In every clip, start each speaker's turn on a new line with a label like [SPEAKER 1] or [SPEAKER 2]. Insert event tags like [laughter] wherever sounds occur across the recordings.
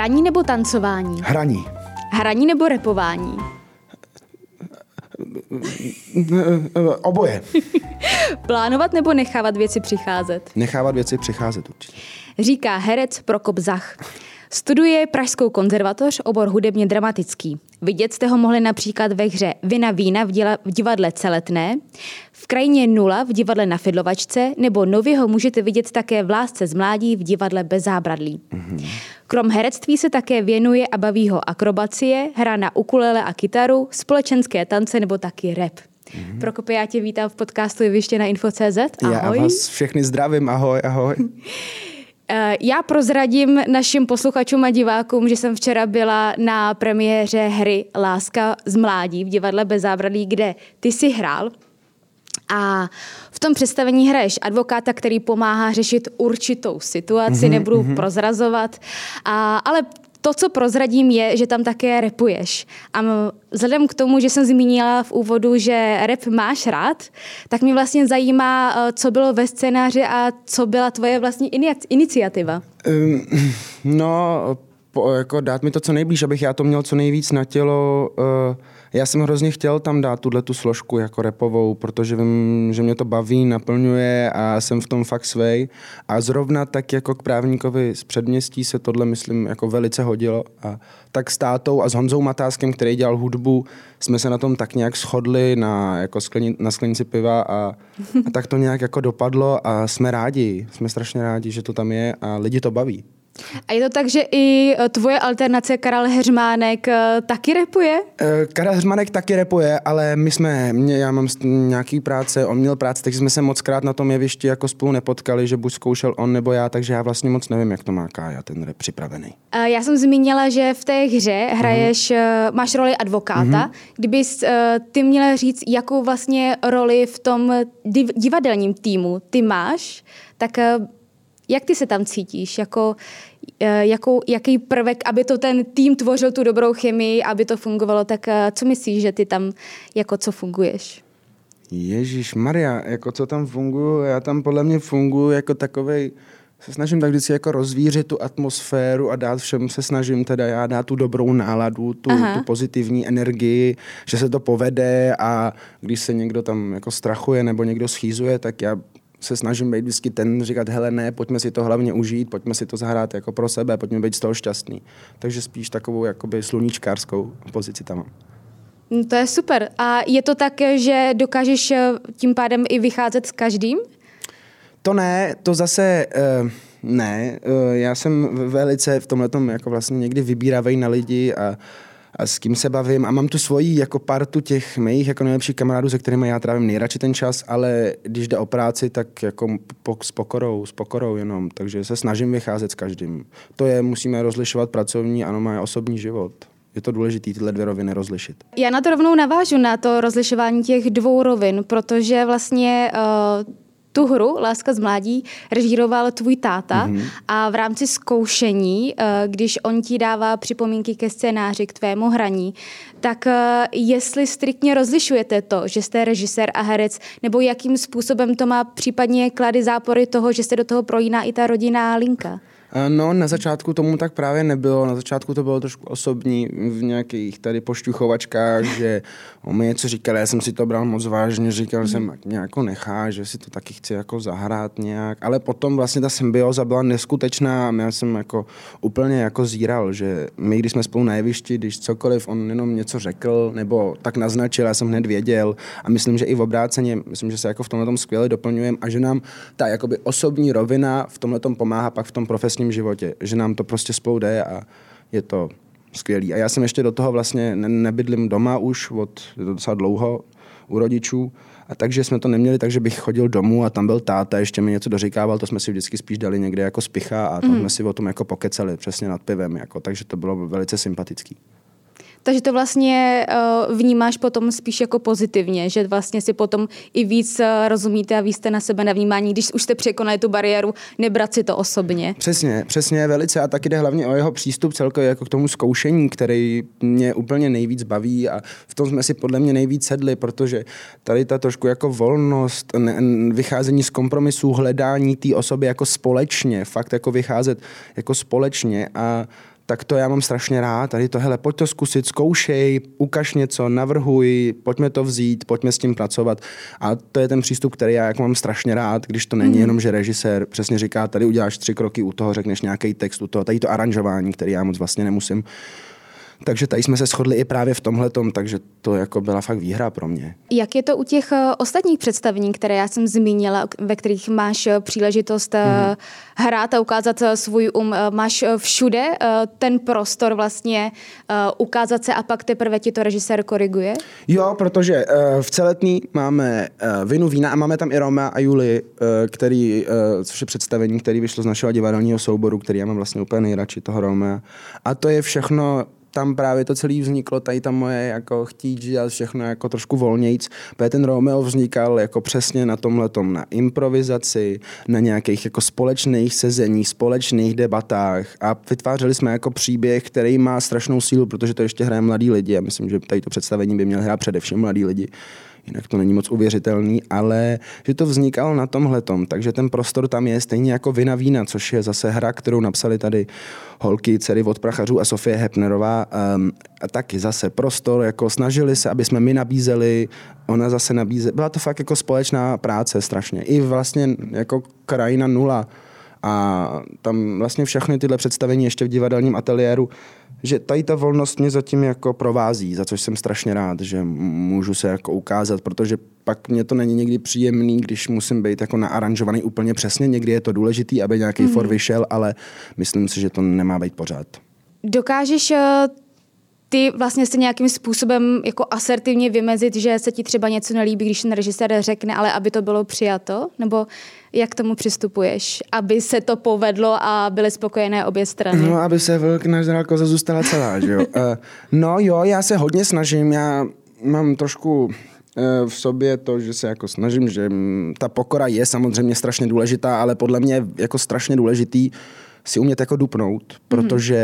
[SPEAKER 1] Hraní nebo tancování?
[SPEAKER 2] Hraní.
[SPEAKER 1] Hraní nebo repování?
[SPEAKER 2] Oboje. [laughs]
[SPEAKER 1] Plánovat nebo nechávat věci přicházet?
[SPEAKER 2] Nechávat věci přicházet určitě.
[SPEAKER 1] Říká herec Prokop Zach. Studuje Pražskou konzervatoř, obor hudebně dramatický. Vidět jste ho mohli například ve hře Vina vína v, díla, v divadle Celetné, v krajině Nula v divadle na Fidlovačce, nebo nově ho můžete vidět také v Lásce z mládí v divadle Bez zábradlí. Mm-hmm. Krom herectví se také věnuje a baví ho akrobacie, hra na ukulele a kytaru, společenské tance nebo taky rap. Mm-hmm. Prokope, já tě vítám v podcastu Jeviště na Info.cz.
[SPEAKER 2] Ahoj. Já vás všechny zdravím, ahoj, ahoj. [laughs]
[SPEAKER 1] Eh, já prozradím našim posluchačům a divákům, že jsem včera byla na premiéře hry Láska z mládí v divadle Bez zábradlí, kde ty si hrál. A v tom představení hraješ advokáta, který pomáhá řešit určitou situaci, mm-hmm, nebudu mm-hmm. prozrazovat, a, ale to, co prozradím, je, že tam také repuješ. A vzhledem k tomu, že jsem zmínila v úvodu, že rep máš rád, tak mě vlastně zajímá, eh, co bylo ve scénáři a co byla tvoje vlastní iniciativa. Um,
[SPEAKER 2] no, po, jako dát mi to co nejblíž, abych já to měl co nejvíc na tělo. Uh, já jsem hrozně chtěl tam dát tuhle tu složku jako repovou, protože vím, že mě to baví, naplňuje a jsem v tom fakt svej. A zrovna tak jako k právníkovi z předměstí se tohle, myslím, jako velice hodilo. A tak s tátou a s Honzou Matáskem, který dělal hudbu, jsme se na tom tak nějak shodli na, jako skleni, na sklenici piva a, a tak to nějak jako dopadlo a jsme rádi, jsme strašně rádi, že to tam je a lidi to baví.
[SPEAKER 1] A je to tak, že i e, tvoje alternace Karel Heřmánek e, taky repuje?
[SPEAKER 2] E, Karel Heřmánek taky repuje, ale my jsme, mě, já mám nějaký práce, on měl práci, takže jsme se moc krát na tom jevišti jako spolu nepotkali, že buď zkoušel on nebo já, takže já vlastně moc nevím, jak to má Kája, ten rep připravený.
[SPEAKER 1] Já jsem zmínila, že v té hře hraješ, uh-huh. máš roli advokáta. Uh-huh. Kdybys ty měla říct, jakou vlastně roli v tom divadelním týmu ty máš, tak jak ty se tam cítíš? Jako, jakou, jaký prvek, aby to ten tým tvořil tu dobrou chemii, aby to fungovalo, tak eh, co myslíš, že ty tam jako co funguješ?
[SPEAKER 2] Ježíš Maria, jako co tam funguju, já tam podle mě funguji jako takovej, se snažím tak vždycky jako rozvířit tu atmosféru a dát všem, se snažím teda já dát tu dobrou náladu, tu, tu pozitivní energii, že se to povede a když se někdo tam jako strachuje nebo někdo schýzuje, tak já se snažím být vždycky ten, říkat, hele ne, pojďme si to hlavně užít, pojďme si to zahrát jako pro sebe, pojďme být z toho šťastný. Takže spíš takovou jakoby sluníčkářskou pozici tam mám.
[SPEAKER 1] No, to je super. A je to tak, že dokážeš eh, tím pádem i vycházet s každým?
[SPEAKER 2] To ne, to zase uh, ne. Uh, já jsem velice v tomhle jako vlastně někdy vybíravej na lidi a uh, a s kým se bavím a mám tu svoji jako partu těch mých jako nejlepších kamarádů, se kterými já trávím nejradši ten čas, ale když jde o práci, tak jako po, s pokorou, s pokorou jenom, takže se snažím vycházet s každým. To je, musíme rozlišovat pracovní a má osobní život. Je to důležité tyhle dvě roviny rozlišit.
[SPEAKER 1] Já na to rovnou navážu na to rozlišování těch dvou rovin, protože vlastně uh, tu hru Láska z mládí režíroval tvůj táta mm-hmm. a v rámci zkoušení, eh, když on ti dává připomínky ke scénáři, k tvému hraní, tak eh, jestli striktně rozlišujete to, že jste režisér a herec, nebo jakým způsobem to má případně klady zápory toho, že se do toho projíná i ta rodinná linka?
[SPEAKER 2] Eh, no, na začátku tomu tak právě nebylo. Na začátku to bylo trošku osobní v nějakých tady pošťuchovačkách, že on mi něco říkal, já jsem si to bral moc vážně, říkal jsem, mhm. mě jako nechá, že si to taky chci jako zahrát nějak. Ale potom vlastně ta symbioza byla neskutečná a já jsem jako úplně jako zíral, že my, když jsme spolu na jevišti, když cokoliv on jenom něco řekl nebo tak naznačil, já jsem hned věděl a myslím, že i v obráceně, myslím, že se jako v tomhle tom skvěle doplňujeme a že nám ta jakoby osobní rovina v tomhle tom pomáhá pak v tom profesním profesním životě, že nám to prostě spolu jde a je to skvělý. A já jsem ještě do toho vlastně ne- nebydlím doma už od docela dlouho u rodičů, a takže jsme to neměli, takže bych chodil domů a tam byl táta, ještě mi něco doříkával, to jsme si vždycky spíš dali někde jako spicha a tam mm. jsme si o tom jako pokecali přesně nad pivem, jako, takže to bylo velice sympatický.
[SPEAKER 1] Takže to vlastně uh, vnímáš potom spíš jako pozitivně, že vlastně si potom i víc uh, rozumíte a víc jste na sebe na vnímání, když už jste překonali tu bariéru, nebrat si to osobně.
[SPEAKER 2] Přesně, přesně, velice. A taky jde hlavně o jeho přístup celkově jako k tomu zkoušení, který mě úplně nejvíc baví. A v tom jsme si podle mě nejvíc sedli, protože tady ta trošku jako volnost, ne, vycházení z kompromisů, hledání té osoby jako společně, fakt jako vycházet jako společně. A tak to já mám strašně rád. Tady to, hele, pojď to zkusit, zkoušej, ukaž něco, navrhuj, pojďme to vzít, pojďme s tím pracovat. A to je ten přístup, který já jako mám strašně rád, když to není mm. jenom, že režisér přesně říká, tady uděláš tři kroky u toho, řekneš nějaký text u toho, tady to aranžování, který já moc vlastně nemusím takže tady jsme se shodli i právě v tomhle, takže to jako byla fakt výhra pro mě.
[SPEAKER 1] Jak je to u těch eh, ostatních představení, které já jsem zmínila, ve kterých máš eh, příležitost mm-hmm. hrát a ukázat svůj um? Máš všude ten prostor vlastně ukázat se a pak teprve ti to režisér koriguje?
[SPEAKER 2] Jo, protože v Celetný máme Vinu vína a máme tam i Roma a Juli, který, což je představení, který vyšlo z našeho divadelního souboru, který já mám vlastně úplně nejradši, toho Roma. A to je všechno tam právě to celé vzniklo, tady ta moje jako chtít dělat všechno jako trošku volnějc, protože ten Romeo vznikal jako přesně na tomhle tom, na improvizaci, na nějakých jako společných sezeních, společných debatách a vytvářeli jsme jako příběh, který má strašnou sílu, protože to ještě hraje mladí lidi. A myslím, že tady to představení by měl hrát především mladí lidi jinak to není moc uvěřitelný, ale že to vznikalo na tomhletom, takže ten prostor tam je stejně jako Vina vína, což je zase hra, kterou napsali tady holky, dcery od prachařů a Sofie Hepnerová. Um, a taky zase prostor, jako snažili se, aby jsme my nabízeli, ona zase nabízela. Byla to fakt jako společná práce strašně. I vlastně jako krajina nula. A tam vlastně všechny tyhle představení ještě v divadelním ateliéru že tady ta volnost mě zatím jako provází, za což jsem strašně rád, že můžu se jako ukázat, protože pak mě to není někdy příjemný, když musím být jako naaranžovaný úplně přesně. Někdy je to důležitý, aby nějaký mm. for vyšel, ale myslím si, že to nemá být pořád.
[SPEAKER 1] Dokážeš eh, ty vlastně se nějakým způsobem jako asertivně vymezit, že se ti třeba něco nelíbí, když ten režisér řekne, ale aby to bylo přijato? Nebo jak tomu přistupuješ, aby se to povedlo a byly spokojené obě strany?
[SPEAKER 2] No, aby se vlk nažral, koza zůstala celá, že jo. uh, [laughs] no jo, já se hodně snažím, já mám trošku uh, v sobě to, že se jako snažím, že mm, ta pokora je samozřejmě strašně důležitá, ale podle mě jako strašně důležitý si umět jako dupnout, mhm. protože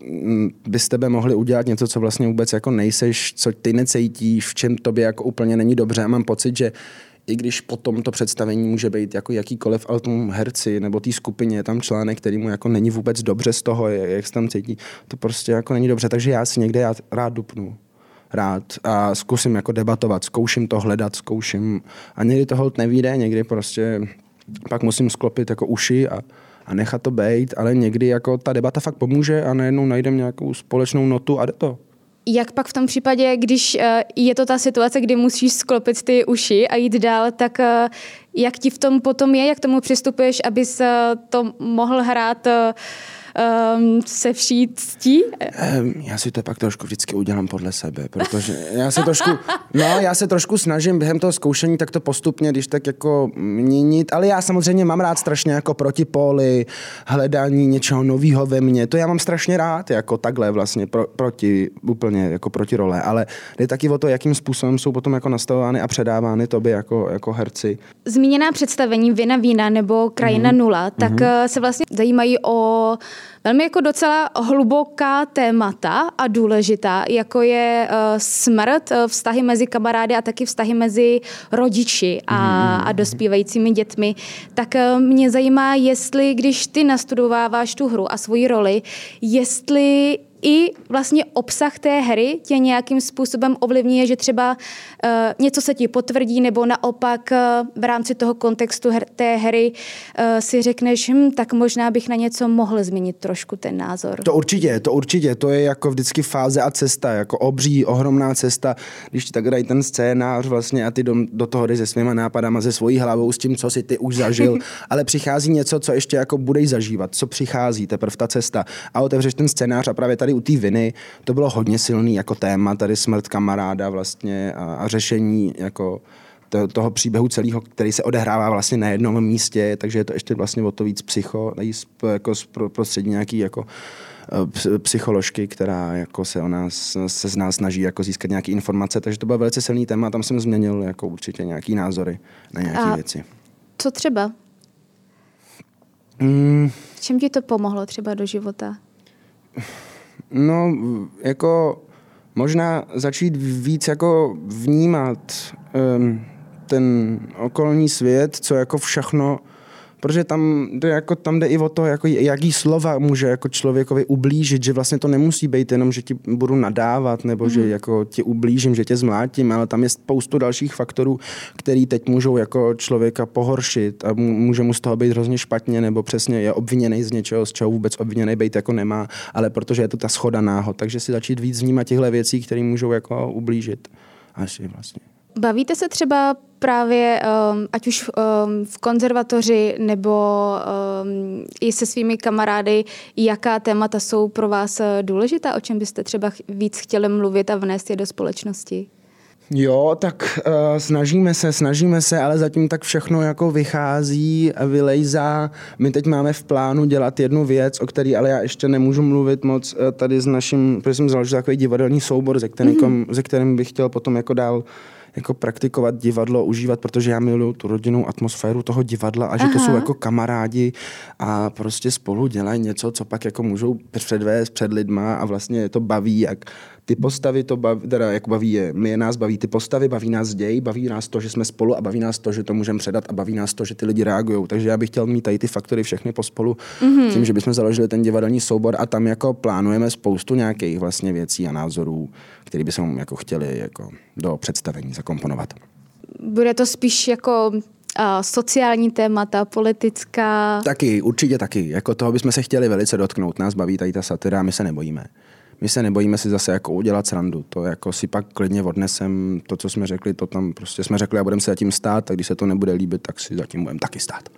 [SPEAKER 2] mm-hmm. by z tebe mohli udělat něco, co vlastně vůbec jako nejseš, co ty necítíš, v čem tobě jako úplně není dobře. A mám pocit, že i když potom to představení může být jako jakýkoliv, ale tomu herci nebo té skupině je tam článek, který mu jako není vůbec dobře z toho, jak se tam cítí, to prostě jako není dobře. Takže já si někde já rád dupnu rád a zkusím jako debatovat, zkouším to hledat, zkouším a někdy to hold nevíde, někdy prostě pak musím sklopit jako uši a, a nechat to být, ale někdy jako ta debata fakt pomůže a najednou najdem nějakou společnou notu a jde to.
[SPEAKER 1] Jak pak v tom případě, když eh, je to ta situace, kdy musíš sklopit ty uši a jít dál, tak eh, jak ti v tom potom je, jak tomu přistupuješ, abys eh, to mohl hrát um, se vší ctí?
[SPEAKER 2] Um, já si to pak trošku vždycky udělám podle sebe, protože já se trošku, no, já se trošku snažím během toho zkoušení tak to postupně, když tak jako měnit, ale já samozřejmě mám rád strašně jako protipóly, hledání něčeho nového ve mně, to já mám strašně rád, jako takhle vlastně pro, proti, úplně jako proti role, ale jde taky o to, jakým způsobem jsou potom jako nastavovány a předávány tobě jako, jako herci.
[SPEAKER 1] Zmíněná představení Vina vína nebo Krajina mm-hmm. nula, tak mm-hmm. se vlastně zajímají o velmi jako docela hluboká témata a důležitá, jako je uh, smrt, uh, vztahy mezi kamarády a taky vztahy mezi rodiči a, mm. a dospívajícími dětmi. Tak uh, mě zajímá, jestli když ty nastudováváš tu hru a svoji roli, jestli i vlastně obsah té hry tě nějakým způsobem ovlivňuje, že třeba uh, něco se ti potvrdí, nebo naopak uh, v rámci toho kontextu her, té hry uh, si řekneš, hm, tak možná bych na něco mohl změnit trošku ten názor.
[SPEAKER 2] To určitě, to určitě, to je jako vždycky fáze a cesta, jako obří, ohromná cesta, když ti tak dají ten scénář vlastně a ty do, do toho jdeš se svýma nápadama, se svojí hlavou, s tím, co si ty už zažil, [laughs] ale přichází něco, co ještě jako budeš zažívat, co přichází, teprve ta cesta. A otevřeš ten scénář a právě tady tady u té viny to bylo hodně silný jako téma, tady smrt kamaráda vlastně a, a řešení jako to, toho příběhu celého, který se odehrává vlastně na jednom místě, takže je to ještě vlastně o to víc psycho, jako prostředí nějaký jako eh, psycholožky, která jako se o nás, se z nás snaží jako získat nějaké informace, takže to byl velice silný téma, tam jsem změnil jako určitě nějaký názory na nějaké věci.
[SPEAKER 1] Co třeba? Mm. Čem ti to pomohlo třeba do života?
[SPEAKER 2] No, jako možná začít víc jako vnímat um, ten okolní svět, co jako všechno protože tam jde, jako, tam jde i o to, jako, jaký slova může jako člověkovi ublížit, že vlastně to nemusí být jenom, že ti budu nadávat, nebo mm. že mhm. jako ti ublížím, že tě zmlátím, ale tam je spoustu dalších faktorů, který teď můžou jako člověka pohoršit a může mu z toho být hrozně špatně, nebo přesně je obviněný z něčeho, z čeho vůbec obviněný být jako nemá, ale protože je to ta schoda náhod, takže si začít víc vnímat těchto věcí, které můžou jako ublížit. Asi vlastně.
[SPEAKER 1] Bavíte se třeba právě, um, ať už um, v konzervatoři nebo um, i se svými kamarády, jaká témata jsou pro vás uh, důležitá, o čem byste třeba víc chtěli mluvit a vnést je do společnosti?
[SPEAKER 2] Jo, tak uh, snažíme se, snažíme se, ale zatím tak všechno jako vychází, vylejzá. My teď máme v plánu dělat jednu věc, o které ale já ještě nemůžu mluvit moc uh, tady s naším, protože jsem založil takový divadelní soubor, ze kterým, mm-hmm. ze kterým bych chtěl potom jako dál jako praktikovat divadlo, užívat, protože já miluju tu rodinnou atmosféru toho divadla a že Aha. to jsou jako kamarádi a prostě spolu dělají něco, co pak jako můžou předvést před lidma a vlastně to baví, jak ty postavy to baví, teda jako baví je, my je nás baví ty postavy, baví nás děj, baví nás to, že jsme spolu a baví nás to, že to můžeme předat a baví nás to, že ty lidi reagují. Takže já bych chtěl mít tady ty faktory všechny pospolu, mm-hmm. tím, že bychom založili ten divadelní soubor a tam jako plánujeme spoustu nějakých vlastně věcí a názorů, které bychom jako chtěli jako do představení zakomponovat.
[SPEAKER 1] Bude to spíš jako a sociální témata, politická.
[SPEAKER 2] Taky, určitě taky. Jako toho bychom se chtěli velice dotknout. Nás baví tady ta satira, my se nebojíme my se nebojíme si zase jako udělat srandu. To jako si pak klidně odnesem to, co jsme řekli, to tam prostě jsme řekli a budeme se zatím stát a když se to nebude líbit, tak si zatím budeme taky stát.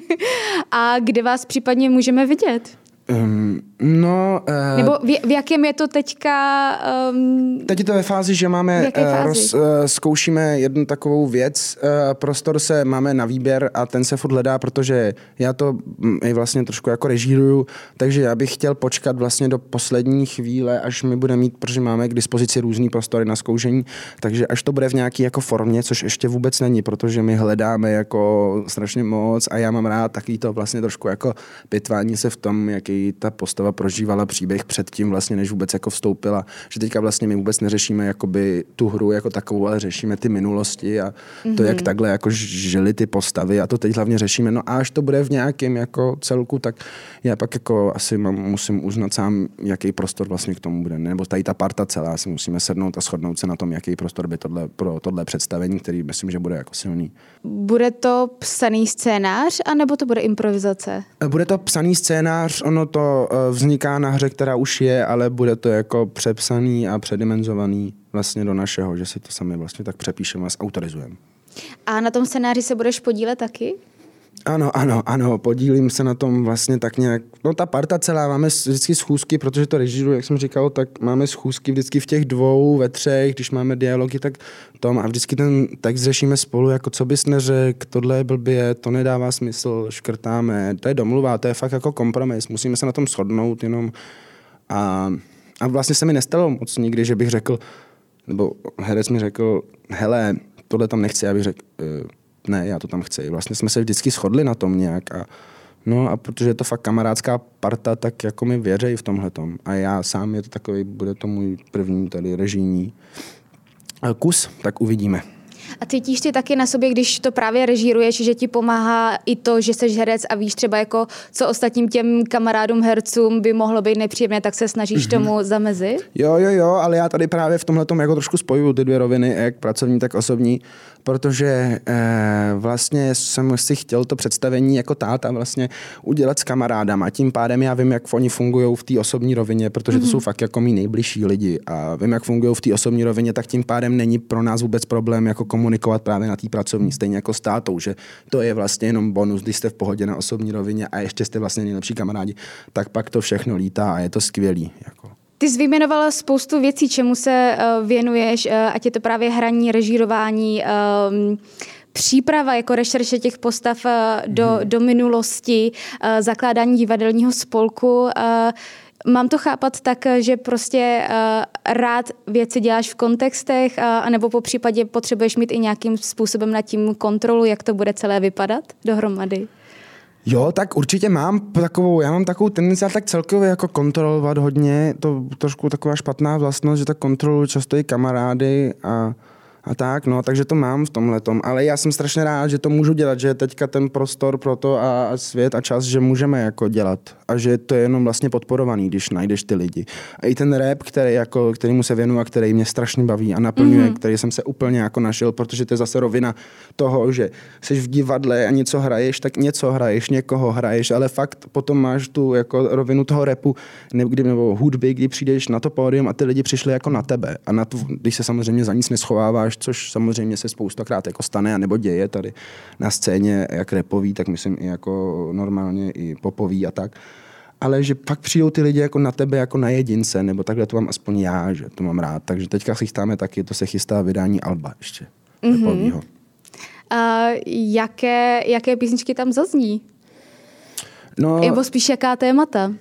[SPEAKER 2] [laughs]
[SPEAKER 1] a kde vás případně můžeme vidět?
[SPEAKER 2] Um, no...
[SPEAKER 1] Uh, Nebo v, v jakém je to teďka... Um,
[SPEAKER 2] teď je to ve fázi, že máme... Uh, roz, uh, zkoušíme jednu takovou věc. Uh, prostor se máme na výběr a ten se furt hledá, protože já to mm, i vlastně trošku jako režíruju, takže já bych chtěl počkat vlastně do poslední chvíle, až mi bude mít, protože máme k dispozici různý prostory na zkoušení, takže až to bude v nějaký jako formě, což ještě vůbec není, protože my hledáme jako strašně moc a já mám rád takový to vlastně trošku jako pitvání se v tom, jaký ta postava prožívala příběh předtím, vlastně, než vůbec jako vstoupila. Že teďka vlastně my vůbec neřešíme jakoby tu hru jako takovou, ale řešíme ty minulosti a mm-hmm. to, jak mhm. takhle jako žili ty postavy a to teď hlavně řešíme. No a až to bude v nějakém jako celku, tak já pak jako asi mám, musím uznat sám, jaký prostor vlastně k tomu bude. Nebo tady ta parta celá si musíme sednout a shodnout se na tom, jaký prostor by tohle, pro tohle představení, který myslím, že bude jako silný.
[SPEAKER 1] Bude to psaný scénář, anebo to bude improvizace?
[SPEAKER 2] Bude to psaný scénář, ono to eh, vzniká na hře, která už je, ale bude to jako přepsaný a předimenzovaný vlastně do našeho, že si to sami vlastně tak přepíšeme a zautorizujeme.
[SPEAKER 1] A na tom scénáři se budeš podílet taky?
[SPEAKER 2] Ano, ano, ano, podílím se na tom vlastně tak nějak. No ta parta celá, máme vždycky schůzky, protože to režiru, jak jsem říkal, tak máme schůzky vždycky v těch dvou, ve třech, když máme dialogy, tak tom a vždycky ten text řešíme spolu, jako co bys neřekl, tohle je blbě, to nedává smysl, škrtáme, to je domluva, to je fakt jako kompromis, musíme se na tom shodnout jenom a, a vlastně se mi nestalo moc nikdy, že bych řekl, nebo herec mi řekl, hele, tohle tam nechci, já bych řekl, e, ne, já to tam chci. Vlastně jsme se vždycky shodli na tom nějak a No a protože je to fakt kamarádská parta, tak jako mi věří v tomhle A já sám je to takový, bude to můj první tady režijní kus, tak uvidíme.
[SPEAKER 1] A cítíš ty taky na sobě, když to právě režíruješ, že ti pomáhá i to, že jsi herec a víš třeba jako, co ostatním těm kamarádům hercům by mohlo být nepříjemné, tak se snažíš mm-hmm. tomu zamezit?
[SPEAKER 2] Jo, jo, jo, ale já tady právě v tomhle jako trošku spojuju ty dvě roviny, jak pracovní, tak osobní protože eh, vlastně jsem si chtěl to představení jako táta vlastně udělat s kamarádama. Tím pádem já vím, jak oni fungují v té osobní rovině, protože to mm-hmm. jsou fakt jako mý nejbližší lidi a vím, jak fungují v té osobní rovině, tak tím pádem není pro nás vůbec problém jako komunikovat právě na té pracovní, stejně jako s tátou, že to je vlastně jenom bonus, když jste v pohodě na osobní rovině a ještě jste vlastně nejlepší kamarádi, tak pak to všechno lítá a je to skvělý. Jako.
[SPEAKER 1] Ty jsi vyjmenovala spoustu věcí, čemu se uh, věnuješ, uh, ať je to právě hraní, režírování, um, příprava jako rešerše těch postav uh, do, hmm. do minulosti, zakládání divadelního spolku. Mám to chápat tak, že prostě rád věci děláš v kontextech, anebo po případě potřebuješ mít i nějakým způsobem nad tím kontrolu, jak to bude celé vypadat dohromady?
[SPEAKER 2] Jo, tak určitě mám takovou, já mám takovou tendenci, tak celkově jako kontrolovat hodně, to trošku taková špatná vlastnost, že tak kontroluji často i kamarády a a tak, no, takže to mám v tomhle tom, ale já jsem strašně rád, že to můžu dělat, že je teďka ten prostor pro to a, a svět a čas, že můžeme jako dělat a že to je jenom vlastně podporovaný, když najdeš ty lidi. A i ten rap, který, jako, který mu se věnu a který mě strašně baví a naplňuje, mm-hmm. který jsem se úplně jako našel, protože to je zase rovina toho, že jsi v divadle a něco hraješ, tak něco hraješ, někoho hraješ, ale fakt potom máš tu jako rovinu toho repu, kdy, nebo hudby, kdy přijdeš na to pódium a ty lidi přišli jako na tebe a na tu, když se samozřejmě za nic neschováváš, což samozřejmě se spoustakrát jako stane, nebo děje tady na scéně, jak repový, tak myslím i jako normálně i popový a tak. Ale že pak přijdou ty lidi jako na tebe jako na jedince, nebo takhle to mám aspoň já, že to mám rád. Takže teďka si chystáme taky, to se chystá vydání Alba ještě. Mm-hmm. Uh,
[SPEAKER 1] jaké, jaké písničky tam zazní? No, Nebo spíš jaká témata?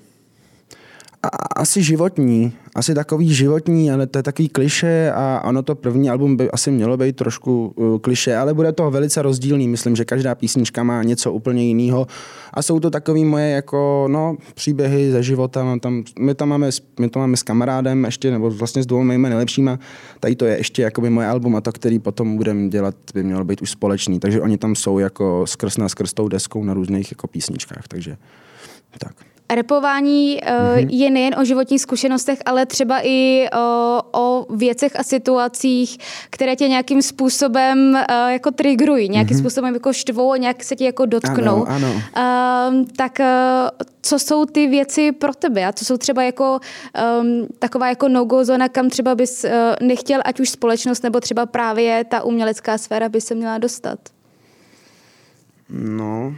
[SPEAKER 2] Asi životní, asi takový životní, ale to je takový kliše a ono to první album by asi mělo být trošku uh, kliše, ale bude to velice rozdílný. Myslím, že každá písnička má něco úplně jiného a jsou to takové moje jako, no, příběhy ze života. Mám tam, my, tam máme, my to máme s kamarádem ještě, nebo vlastně s dvou mými nejlepšíma. Tady to je ještě jakoby moje album a to, který potom budeme dělat, by mělo být už společný. Takže oni tam jsou jako skrz na skrz tou deskou na různých jako písničkách. Takže tak.
[SPEAKER 1] Repování mm-hmm. je nejen o životních zkušenostech, ale třeba i o, o věcech a situacích, které tě nějakým způsobem uh, jako triggerují, nějakým mm-hmm. způsobem jako štvou a nějak se ti jako dotknou.
[SPEAKER 2] Ano, ano.
[SPEAKER 1] Uh, tak uh, co jsou ty věci pro tebe a co jsou třeba jako um, taková jako no-go zóna, kam třeba bys uh, nechtěl, ať už společnost nebo třeba právě ta umělecká sféra by se měla dostat?
[SPEAKER 2] No,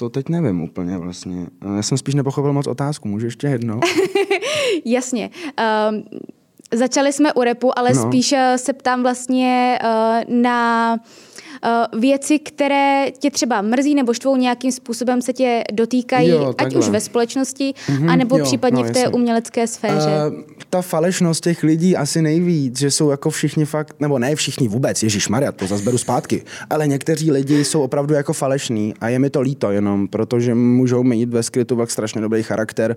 [SPEAKER 2] to teď nevím úplně vlastně. Já jsem spíš nepochopil moc otázku. Můžu ještě jedno? [laughs]
[SPEAKER 1] Jasně. Um, začali jsme u repu, ale no. spíš eh, se ptám vlastně uh, na věci, které tě třeba mrzí nebo štvou nějakým způsobem se tě dotýkají, jo, ať už ve společnosti, mm-hmm, anebo jo, případně no, v té jasně. umělecké sféře. Uh,
[SPEAKER 2] ta falešnost těch lidí asi nejvíc, že jsou jako všichni fakt, nebo ne všichni vůbec, Ježíš Maria, to zase beru zpátky, ale někteří lidi jsou opravdu jako falešní a je mi to líto jenom, protože můžou mít ve skrytu fakt strašně dobrý charakter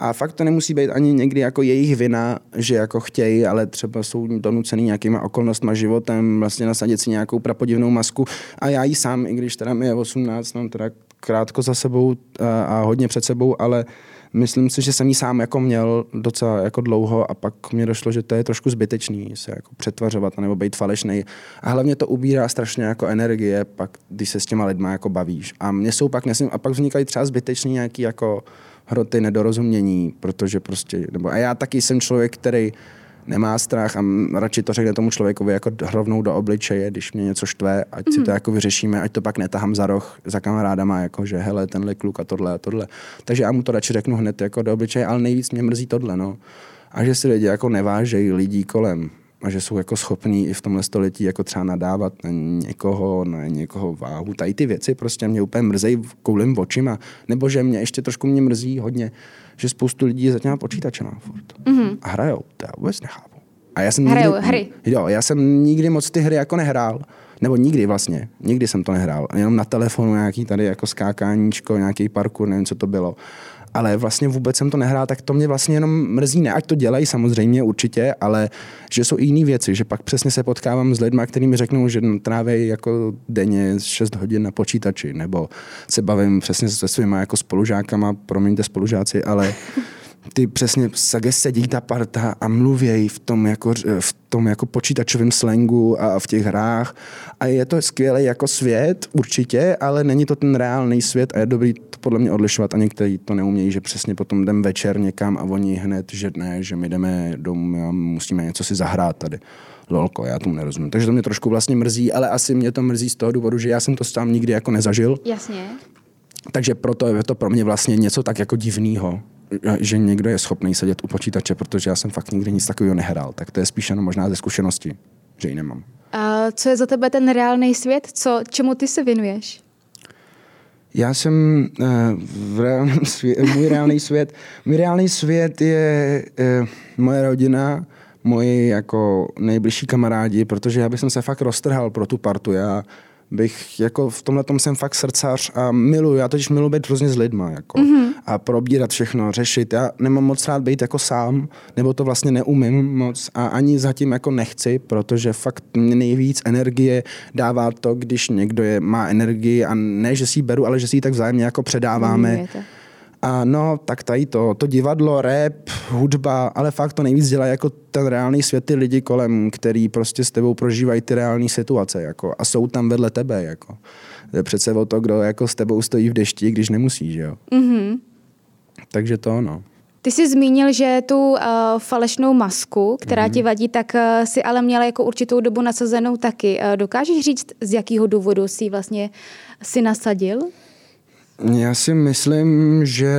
[SPEAKER 2] a fakt to nemusí být ani někdy jako jejich vina, že jako chtějí, ale třeba jsou donucený nějakýma okolnostma životem vlastně nasadit si nějakou prapodivnou masku. A já ji sám, i když teda mi je 18, mám teda krátko za sebou a, a hodně před sebou, ale myslím si, že jsem ji sám jako měl docela jako dlouho a pak mi došlo, že to je trošku zbytečný se jako přetvařovat nebo být falešný. A hlavně to ubírá strašně jako energie, pak když se s těma lidma jako bavíš. A mě jsou pak, nesmím, a pak vznikají třeba zbytečný nějaký jako hroty, nedorozumění, protože prostě, nebo a já taky jsem člověk, který nemá strach a radši to řekne tomu člověkovi jako rovnou do obličeje, když mě něco štve, ať mm-hmm. si to mhm. jako vyřešíme, ať to pak netahám za roh za kamarádama, jako že hele, tenhle kluk a tohle a tohle. Takže já mu to radši řeknu hned jako do obličeje, ale nejvíc mě mrzí tohle, no. A že si lidi jako nevážejí lidí kolem a že jsou jako schopní i v tomhle století jako třeba nadávat na někoho, na někoho váhu. Tady ty věci prostě mě úplně mrzejí koulím očima. Nebo že mě ještě trošku mě mrzí hodně, že spoustu lidí je za těma počítačema furt. Mm-hmm. A hrajou, to já vůbec nechápu. A já jsem
[SPEAKER 1] Hrajou nikdy, hry.
[SPEAKER 2] Jo, já jsem nikdy moc ty hry jako nehrál. Nebo nikdy vlastně. Nikdy jsem to nehrál. Jenom na telefonu nějaký tady jako skákáníčko, nějaký parkour, nevím, co to bylo ale vlastně vůbec jsem to nehrál, tak to mě vlastně jenom mrzí. Ne, ať to dělají samozřejmě určitě, ale že jsou i jiné věci, že pak přesně se potkávám s lidmi, kteří mi řeknou, že tráví jako denně 6 hodin na počítači, nebo se bavím přesně se svýma jako spolužákama, promiňte spolužáci, ale [laughs] ty přesně sedí ta parta a mluvějí v tom jako, v tom jako počítačovém slangu a v těch hrách a je to skvělý jako svět určitě, ale není to ten reálný svět a je dobrý podle mě odlišovat a někteří to neumějí, že přesně potom jdem večer někam a oni hned, že ne, že my jdeme domů a musíme něco si zahrát tady. Lolko, já tomu nerozumím. Takže to mě trošku vlastně mrzí, ale asi mě to mrzí z toho důvodu, že já jsem to sám nikdy jako nezažil.
[SPEAKER 1] Jasně.
[SPEAKER 2] Takže proto je to pro mě vlastně něco tak jako divného že někdo je schopný sedět u počítače, protože já jsem fakt nikdy nic takového nehrál. Tak to je spíš jenom možná ze zkušenosti, že ji nemám.
[SPEAKER 1] A co je za tebe ten reálný svět? Co, čemu ty se věnuješ?
[SPEAKER 2] Já jsem uh, v reálném svět, můj reálný svět, můj reálný svět je uh, moje rodina, moji jako nejbližší kamarádi, protože já bych se fakt roztrhal pro tu partu. Já bych jako v tomhle tom jsem fakt srdcař a miluju, já totiž miluji být hrozně s lidma jako mm-hmm. a probírat všechno, řešit. Já nemám moc rád být jako sám, nebo to vlastně neumím moc a ani zatím jako nechci, protože fakt mě nejvíc energie dává to, když někdo je, má energii a ne, že si ji beru, ale že si ji tak vzájemně jako předáváme. Mm, a no, tak tady to, to divadlo, rap, hudba, ale fakt to nejvíc dělá jako ten reálný svět, ty lidi kolem, který prostě s tebou prožívají ty reální situace, jako, a jsou tam vedle tebe, jako. je přece o to, kdo jako s tebou stojí v dešti, když nemusí, že jo. Mm-hmm. Takže to, no.
[SPEAKER 1] Ty jsi zmínil, že tu uh, falešnou masku, která mm-hmm. ti vadí, tak uh, si ale měla jako určitou dobu nasazenou taky. Uh, dokážeš říct, z jakého důvodu si vlastně si nasadil?
[SPEAKER 2] Já si myslím, že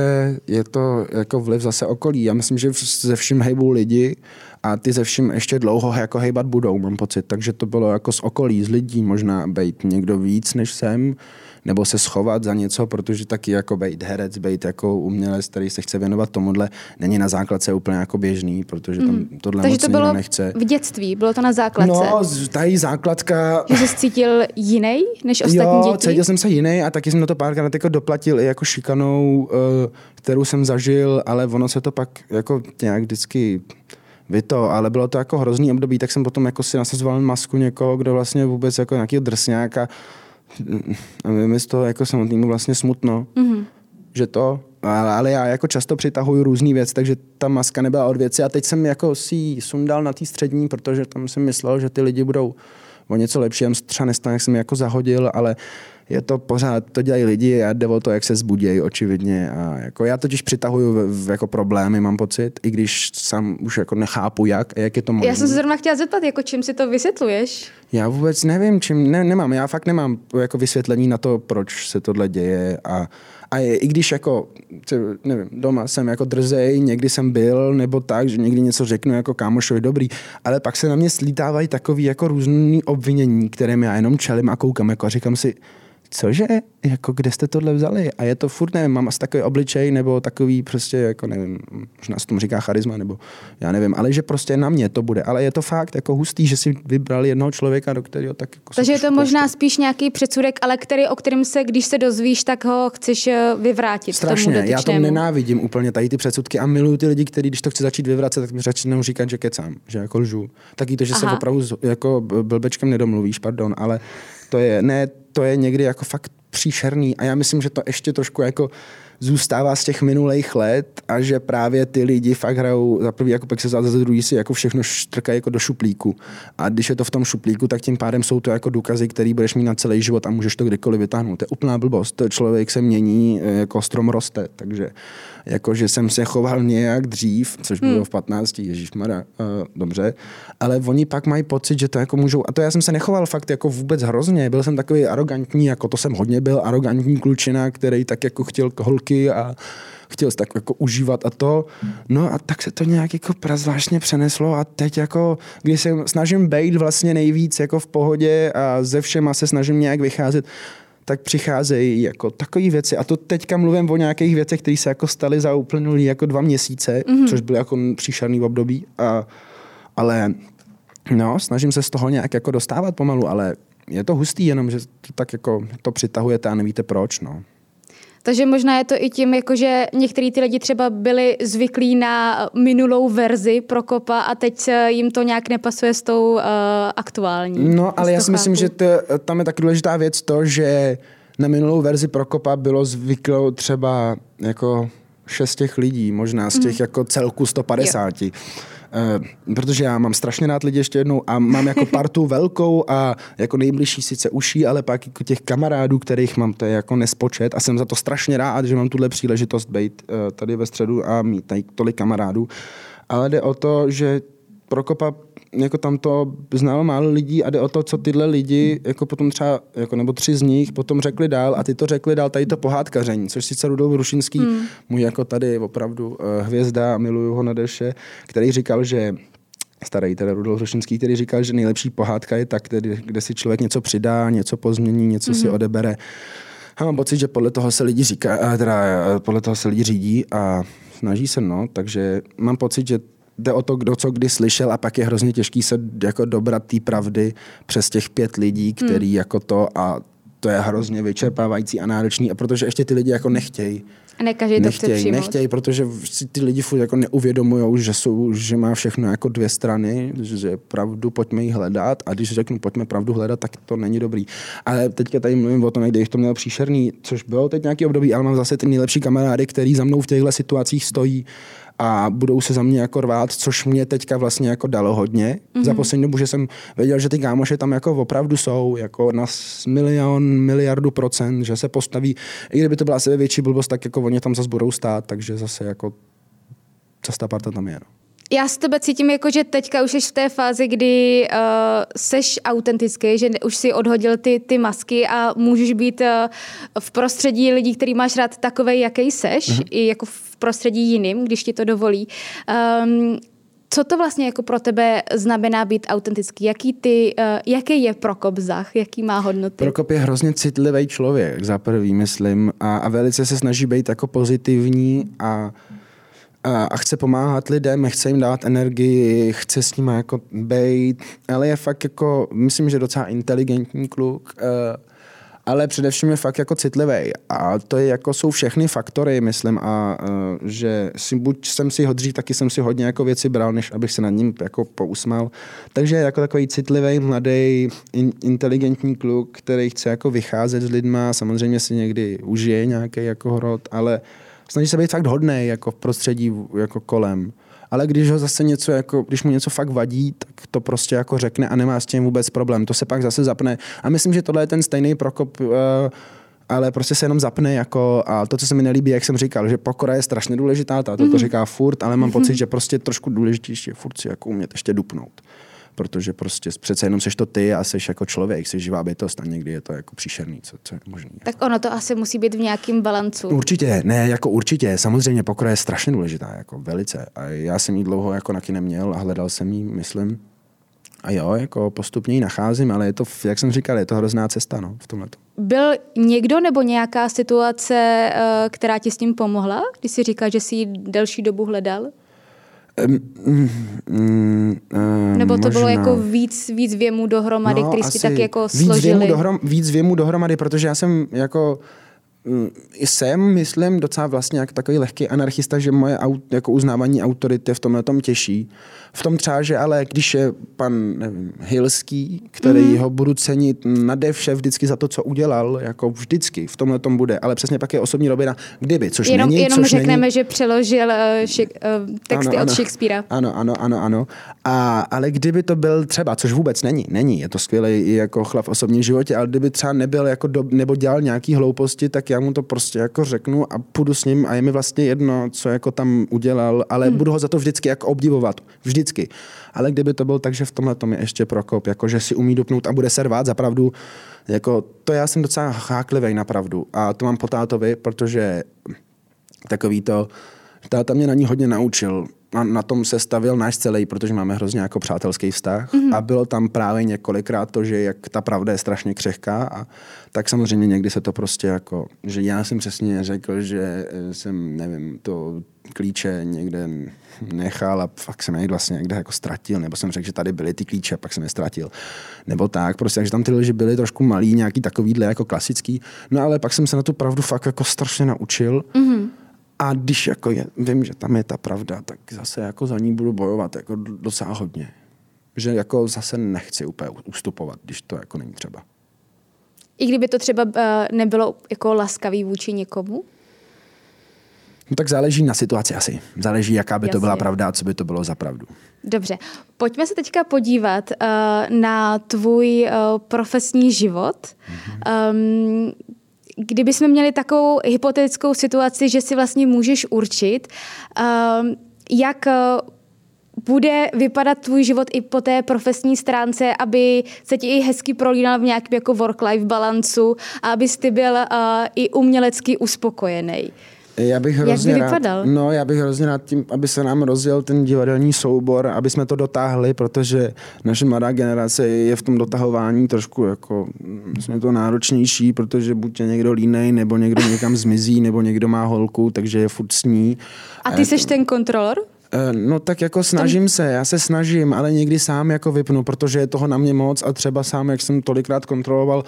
[SPEAKER 2] je to jako vliv zase okolí. Já myslím, že ze vším hejbou lidi a ty ze vším ještě dlouho jako hejbat budou, mám pocit. Takže to bylo jako z okolí, z lidí možná být někdo víc než jsem nebo se schovat za něco, protože taky jako být herec, být jako umělec, který se chce věnovat tomuhle, není na základce úplně jako běžný, protože tam mm. tohle
[SPEAKER 1] Takže
[SPEAKER 2] moc
[SPEAKER 1] to bylo
[SPEAKER 2] nechce.
[SPEAKER 1] v dětství, bylo to na základce?
[SPEAKER 2] No, tady základka...
[SPEAKER 1] Že jsi cítil jiný než ostatní
[SPEAKER 2] jo,
[SPEAKER 1] děti?
[SPEAKER 2] cítil jsem se jiný a taky jsem na to párkrát jako doplatil i jako šikanou, eh, kterou jsem zažil, ale ono se to pak jako nějak vždycky vy to, ale bylo to jako hrozný období, tak jsem potom jako si nasazoval masku někoho, kdo vlastně vůbec jako nějaký drsňáka a mi z toho jako samotnému vlastně smutno, mm-hmm. že to, ale, ale já jako často přitahuju různý věc, takže ta maska nebyla od věci a teď jsem jako si ji sundal na té střední, protože tam jsem myslel, že ty lidi budou o něco lepší, já třeba nestane, jak jsem jako zahodil, ale je to pořád, to dělají lidi a jde o to, jak se zbudějí, očividně. A jako já totiž přitahuju v, v, jako problémy, mám pocit, i když sám už jako nechápu, jak a jak je to možné.
[SPEAKER 1] Já jsem se zrovna chtěla zeptat, jako čím si to vysvětluješ?
[SPEAKER 2] Já vůbec nevím, čím, ne, nemám, já fakt nemám jako vysvětlení na to, proč se tohle děje a a je, i když jako, nevím, doma jsem jako drzej, někdy jsem byl, nebo tak, že někdy něco řeknu jako kámošovi dobrý, ale pak se na mě slítávají takový jako různý obvinění, kterým já jenom čelím a koukám jako a říkám si, cože, jako kde jste tohle vzali? A je to furt, nevím, mám asi takový obličej, nebo takový prostě, jako nevím, možná se tomu říká charisma, nebo já nevím, ale že prostě na mě to bude. Ale je to fakt jako hustý, že si vybrali jednoho člověka, do kterého tak jako
[SPEAKER 1] Takže je to možná spíš nějaký předsudek, ale který, o kterém se, když se dozvíš, tak ho chceš eh, vyvrátit
[SPEAKER 2] Strašně,
[SPEAKER 1] tomu
[SPEAKER 2] já to nenávidím úplně, tady ty předsudky a miluju ty lidi, kteří, když to chci začít vyvracet, tak mi začnou říkat, že kecám, že jako lžu. Taky to, že Aha. se opravdu jako blbečkem nedomluvíš, pardon, ale to je, ne, to je někdy jako fakt příšerný a já myslím, že to ještě trošku jako zůstává z těch minulých let a že právě ty lidi fakt hrajou za prvý jako se za druhý si jako všechno štrkají jako do šuplíku. A když je to v tom šuplíku, tak tím pádem jsou to jako důkazy, který budeš mít na celý život a můžeš to kdykoliv vytáhnout. To je úplná blbost. Člověk se mění, jako strom roste, takže jako že jsem se choval nějak dřív, což bylo hmm. v 15, ježišmara, uh, dobře, ale oni pak mají pocit, že to jako můžou, a to já jsem se nechoval fakt jako vůbec hrozně, byl jsem takový arrogantní, jako to jsem hodně byl, arrogantní klučina, který tak jako chtěl holky a chtěl se tak jako užívat a to. No a tak se to nějak jako prazvláštně přeneslo a teď jako, když se snažím být vlastně nejvíc jako v pohodě a ze všema se snažím nějak vycházet, tak přicházejí jako takové věci. A to teďka mluvím o nějakých věcech, které se jako staly za uplynulý jako dva měsíce, mm-hmm. což byly jako příšerný období. A, ale no, snažím se z toho nějak jako dostávat pomalu, ale je to hustý, jenom že to tak jako to přitahujete a nevíte proč, no.
[SPEAKER 1] Takže možná je to i tím, jako že některý ty lidi třeba byli zvyklí na minulou verzi Prokopa a teď jim to nějak nepasuje s tou uh, aktuální.
[SPEAKER 2] No, ale já si myslím, že to, tam je tak důležitá věc to, že na minulou verzi Prokopa bylo zvyklo třeba jako šest těch lidí, možná z těch mm. jako celku 150. Jo. Uh, protože já mám strašně rád lidi ještě jednou a mám jako [laughs] partu velkou a jako nejbližší sice uší, ale pak jako těch kamarádů, kterých mám, to je jako nespočet a jsem za to strašně rád, že mám tuhle příležitost být uh, tady ve středu a mít tady tolik kamarádů. Ale jde o to, že Prokopa jako tam to znalo málo lidí a jde o to, co tyhle lidi, jako potom třeba, jako nebo tři z nich potom řekli dál a ty to řekli dál, tady to pohádkaření, což sice Rudolf Rušinský, hmm. můj jako tady opravdu uh, hvězda, miluju ho na deše, který říkal, že starý teda Rudolf Rušinský, který říkal, že nejlepší pohádka je tak, tedy, kde si člověk něco přidá, něco pozmění, něco mm-hmm. si hmm. odebere. A mám pocit, že podle toho se lidi říká, teda podle toho se lidi řídí a snaží se, no, takže mám pocit, že jde o to, kdo co kdy slyšel a pak je hrozně těžký se jako dobrat té pravdy přes těch pět lidí, který hmm. jako to a to je hrozně vyčerpávající a náročný a protože ještě ty lidi jako nechtějí.
[SPEAKER 1] A ne každý to chce
[SPEAKER 2] Nechtějí, nechtějí, protože si ty lidi furt jako neuvědomují, že, jsou, že má všechno jako dvě strany, že pravdu pojďme ji hledat a když řeknu pojďme pravdu hledat, tak to není dobrý. Ale teďka tady mluvím o tom, jak to měl příšerný, což bylo teď nějaký období, ale mám zase ty nejlepší kamarády, který za mnou v těchto situacích stojí a budou se za mě jako rvát, což mě teďka vlastně jako dalo hodně. Mm-hmm. Za poslední dobu, že jsem věděl, že ty kámoše tam jako opravdu jsou, jako na milion, miliardu procent, že se postaví, i kdyby to byla sebe větší blbost, tak jako oni tam zase budou stát, takže zase jako zase ta parta tam je. No.
[SPEAKER 1] Já s tebe cítím jako, že teďka už jsi v té fázi, kdy uh, seš autentický, že už si odhodil ty, ty masky a můžeš být uh, v prostředí lidí, který máš rád takovej, jaký seš, mm-hmm. i jako v prostředí jiným, když ti to dovolí. Um, co to vlastně jako pro tebe znamená být autentický? Jaký, ty, uh, jaký je Prokop Zach? Jaký má hodnoty?
[SPEAKER 2] Prokop je hrozně citlivý člověk, za prvý, myslím, a, a velice se snaží být jako pozitivní a a, a chce pomáhat lidem, chce jim dát energii, chce s nimi jako bejt, ale je fakt jako, myslím, že docela inteligentní kluk, uh, ale především je fakt jako citlivý. A to je jako jsou všechny faktory, myslím, a uh, že si, buď jsem si ho dřív, taky jsem si hodně jako věci bral, než abych se nad ním jako pousmal. Takže jako takový citlivý, mladý, in, inteligentní kluk, který chce jako vycházet s lidma, samozřejmě si někdy užije nějaký jako hrot, ale snaží se být fakt hodný jako v prostředí jako kolem. Ale když ho zase něco, jako, když mu něco fakt vadí, tak to prostě jako řekne a nemá s tím vůbec problém. To se pak zase zapne. A myslím, že tohle je ten stejný Prokop, uh, ale prostě se jenom zapne jako a to, co se mi nelíbí, jak jsem říkal, že pokora je strašně důležitá, ta to, mm-hmm. to říká furt, ale mám mm-hmm. pocit, že prostě trošku důležitější je furt si jako umět ještě dupnout protože prostě přece jenom seš to ty a seš jako člověk, jsi živá bytost a někdy je to jako příšerný, co, co je možný.
[SPEAKER 1] Tak ono to asi musí být v nějakém balancu.
[SPEAKER 2] Určitě, ne, jako určitě, samozřejmě pokora je strašně důležitá, jako velice. A já jsem ji dlouho jako naky neměl a hledal jsem ji, myslím, a jo, jako postupně ji nacházím, ale je to, jak jsem říkal, je to hrozná cesta no, v tomhle.
[SPEAKER 1] Byl někdo nebo nějaká situace, eh, která ti s tím pomohla, když jsi říkal, že jsi ji delší dobu hledal?
[SPEAKER 2] Mm, mm,
[SPEAKER 1] Nebo to možná. bylo jako víc, víc věmů dohromady, no, který si tak jako složili? Víc věmů,
[SPEAKER 2] dohrom, víc věmů dohromady, protože já jsem jako mm, jsem, myslím, docela vlastně jako takový lehký anarchista, že moje aut, jako uznávání autority v tomhle tom těší. V tom třeba, že ale když je pan nevím, Hilský, který mm-hmm. ho budu cenit nade vše vždycky za to, co udělal, jako vždycky v tomhle tom bude, ale přesně pak je osobní rovina, kdyby, což
[SPEAKER 1] jenom,
[SPEAKER 2] není.
[SPEAKER 1] Jenom
[SPEAKER 2] což
[SPEAKER 1] řekneme,
[SPEAKER 2] není...
[SPEAKER 1] že přeložil uh, šik, uh, texty ano, ano, od Shakespearea.
[SPEAKER 2] Ano, ano, ano, ano. A, ale kdyby to byl třeba, což vůbec není, není, je to skvělý jako chlap v osobním životě, ale kdyby třeba nebyl jako do, nebo dělal nějaký hlouposti, tak já mu to prostě jako řeknu a půjdu s ním a je mi vlastně jedno, co jako tam udělal, ale hmm. budu ho za to vždycky jako obdivovat. Vždycky. Ale kdyby to bylo tak, že v tomhle tom je ještě Prokop, jako že si umí dupnout a bude se rvát za pravdu, jako to já jsem docela háklivý na pravdu. A to mám po tátovi, protože takový to, táta mě na ní hodně naučil. A na tom se stavil náš celý, protože máme hrozně jako přátelský vztah. Mm-hmm. A bylo tam právě několikrát to, že jak ta pravda je strašně křehká. A tak samozřejmě někdy se to prostě jako, že já jsem přesně řekl, že jsem, nevím, to klíče někde nechal a fakt jsem je vlastně někde jako ztratil, nebo jsem řekl, že tady byly ty klíče, pak jsem je ztratil. Nebo tak, prostě, takže tam ty lži byly trošku malý, nějaký takovýhle jako klasický. No ale pak jsem se na tu pravdu fakt jako strašně naučil. Mm-hmm. A když jako je, vím, že tam je ta pravda, tak zase jako za ní budu bojovat jako docela hodně. Že jako zase nechci úplně ustupovat, když to jako není třeba.
[SPEAKER 1] I kdyby to třeba uh, nebylo jako laskavý vůči někomu?
[SPEAKER 2] No tak záleží na situaci asi. Záleží, jaká by Jasně. to byla pravda a co by to bylo za pravdu.
[SPEAKER 1] Dobře. Pojďme se teďka podívat uh, na tvůj uh, profesní život. Mm-hmm. Um, kdybychom měli takovou hypotetickou situaci, že si vlastně můžeš určit, um, jak uh, bude vypadat tvůj život i po té profesní stránce, aby se ti i hezky prolínal v nějakém jako work-life balancu a abys ty byl uh, i umělecky uspokojený.
[SPEAKER 2] Já bych hrozně Jak by vypadal? Rád, no, já bych hrozně rád tím, aby se nám rozjel ten divadelní soubor, aby jsme to dotáhli, protože naše mladá generace je v tom dotahování trošku jako, jsme to náročnější, protože buď je někdo línej, nebo někdo někam zmizí, nebo někdo má holku, takže je furt s ní.
[SPEAKER 1] A ty seš ten kontrolor?
[SPEAKER 2] Eh, no tak jako snažím se, já se snažím, ale někdy sám jako vypnu, protože je toho na mě moc a třeba sám, jak jsem tolikrát kontroloval,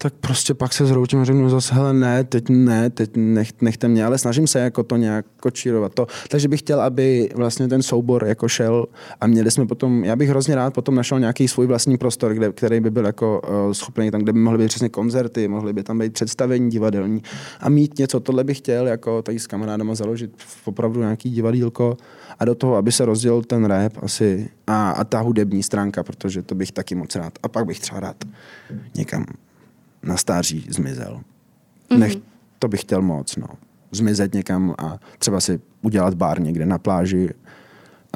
[SPEAKER 2] tak prostě pak se zhroutím a řeknu zase, hele ne, teď ne, teď nech, nechte mě, ale snažím se jako to nějak kočírovat. To. Takže bych chtěl, aby vlastně ten soubor jako šel a měli jsme potom, já bych hrozně rád potom našel nějaký svůj vlastní prostor, kde, který by byl jako uh, schopný, tam, kde by mohly být přesně koncerty, mohly by tam být představení divadelní a mít něco, tohle bych chtěl jako tady s kamarádama založit opravdu nějaký divadílko a do toho, aby se rozdělil ten rap asi a, a ta hudební stránka, protože to bych taky moc rád. A pak bych třeba rád někam na stáří zmizel. Mm-hmm. Nech, to bych chtěl moc, no. Zmizet někam a třeba si udělat bar někde na pláži.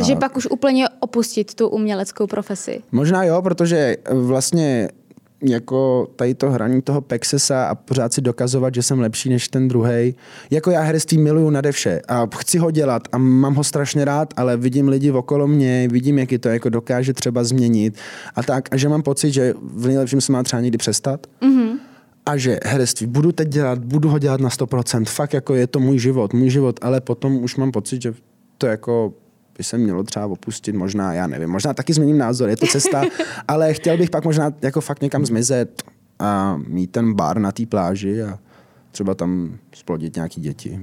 [SPEAKER 1] Že a... pak už úplně opustit tu uměleckou profesi.
[SPEAKER 2] Možná jo, protože vlastně jako tady to hraní toho Pexesa a pořád si dokazovat, že jsem lepší než ten druhý. Jako já herectví miluju nade vše a chci ho dělat a mám ho strašně rád, ale vidím lidi okolo mě, vidím, jak je to jako dokáže třeba změnit a tak. A že mám pocit, že v nejlepším se má třeba někdy přestat. Mm-hmm. A že herectví budu teď dělat, budu ho dělat na 100%. Fakt jako je to můj život, můj život, ale potom už mám pocit, že to jako by se mělo třeba opustit, možná, já nevím, možná taky změním názor, je to cesta, [laughs] ale chtěl bych pak možná jako fakt někam zmizet a mít ten bar na té pláži a třeba tam splodit nějaký děti.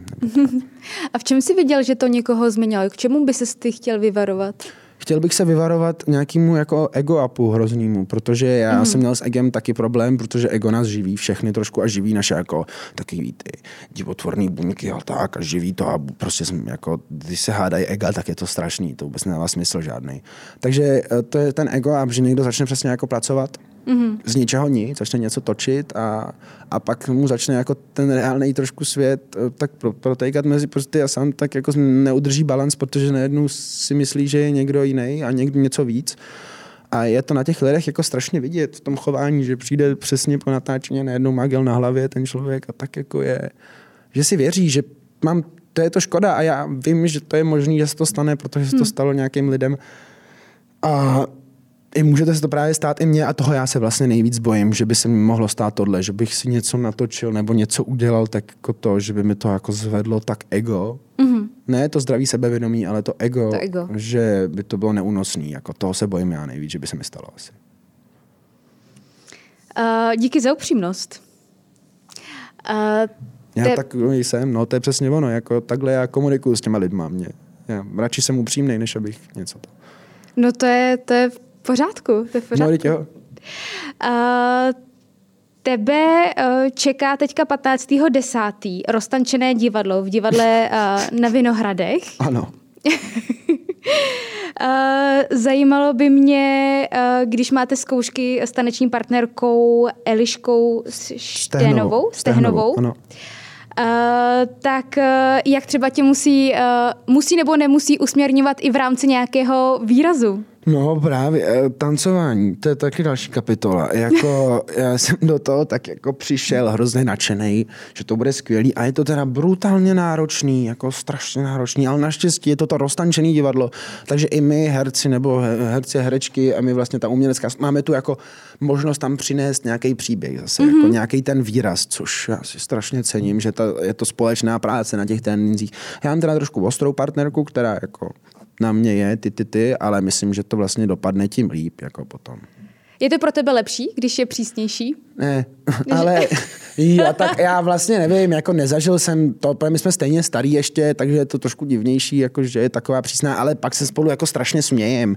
[SPEAKER 2] [laughs]
[SPEAKER 1] a v čem jsi viděl, že to někoho změnilo? K čemu by se ty chtěl vyvarovat?
[SPEAKER 2] Chtěl bych se vyvarovat nějakému jako ego-upu hroznýmu, protože já mm. jsem měl s egem taky problém, protože ego nás živí všechny trošku a živí naše jako takový ty divotvorný buňky a tak a živí to a prostě jsem jako, když se hádají ega, tak je to strašný, to vůbec nedává smysl žádný. Takže eh, to je ten ego up, že někdo začne přesně jako pracovat mm-hmm. z ničeho nic, začne něco točit a, a pak mu začne jako ten reálný trošku svět eh, tak protékat mezi prsty a sám tak jako neudrží balans, protože najednou si myslí, že je někdo jiný a někdo něco víc. A je to na těch lidech jako strašně vidět v tom chování, že přijde přesně po natáčení najednou magel na hlavě ten člověk a tak jako je, že si věří, že mám, to je to škoda a já vím, že to je možné, že se to stane, protože se to hmm. stalo nějakým lidem. A i můžete se to právě stát i mně a toho já se vlastně nejvíc bojím, že by se mi mohlo stát tohle, že bych si něco natočil nebo něco udělal tak jako to, že by mi to jako zvedlo tak ego. Mm-hmm. Ne to zdraví sebevědomí, ale to ego, to ego, že by to bylo neúnosný. Jako toho se bojím já nejvíc, že by se mi stalo asi.
[SPEAKER 1] Uh, díky za upřímnost.
[SPEAKER 2] Uh, já te... tak jsem, no to je přesně ono, jako takhle já komunikuju s těma lidma. Mě, já radši jsem upřímný, než abych něco to.
[SPEAKER 1] No to je, to je pořádku, to je v pořádku.
[SPEAKER 2] No,
[SPEAKER 1] Uh, tebe uh, čeká teďka 15.10. roztančené divadlo v divadle uh, na Vinohradech. [laughs]
[SPEAKER 2] Ano.
[SPEAKER 1] Uh, zajímalo by mě, když máte zkoušky s taneční partnerkou Eliškou Šténovou, Stehnovou, ano. Uh, tak uh, jak třeba tě musí, uh, musí nebo nemusí usměrňovat i v rámci nějakého výrazu?
[SPEAKER 2] No právě, eh, tancování, to je taky další kapitola. Jako, [laughs] já jsem do toho tak jako přišel hrozně nadšený, že to bude skvělý a je to teda brutálně náročný, jako strašně náročný, ale naštěstí je to to roztančený divadlo, takže i my herci nebo herci, herečky a my vlastně ta umělecká, máme tu jako možnost tam přinést nějaký příběh zase, mm-hmm. jako mhm. nějaký ten výraz, což já si strašně cením, že ta, je to společná práce na těch trénincích. Já mám teda trošku ostrou partnerku, která jako na mě je, ty, ty, ty, ale myslím, že to vlastně dopadne tím líp, jako potom.
[SPEAKER 1] Je to pro tebe lepší, když je přísnější?
[SPEAKER 2] Ne, ale [laughs] já, tak já vlastně nevím, jako nezažil jsem to, my jsme stejně starý ještě, takže je to trošku divnější, jako že je taková přísná, ale pak se spolu jako strašně smějem.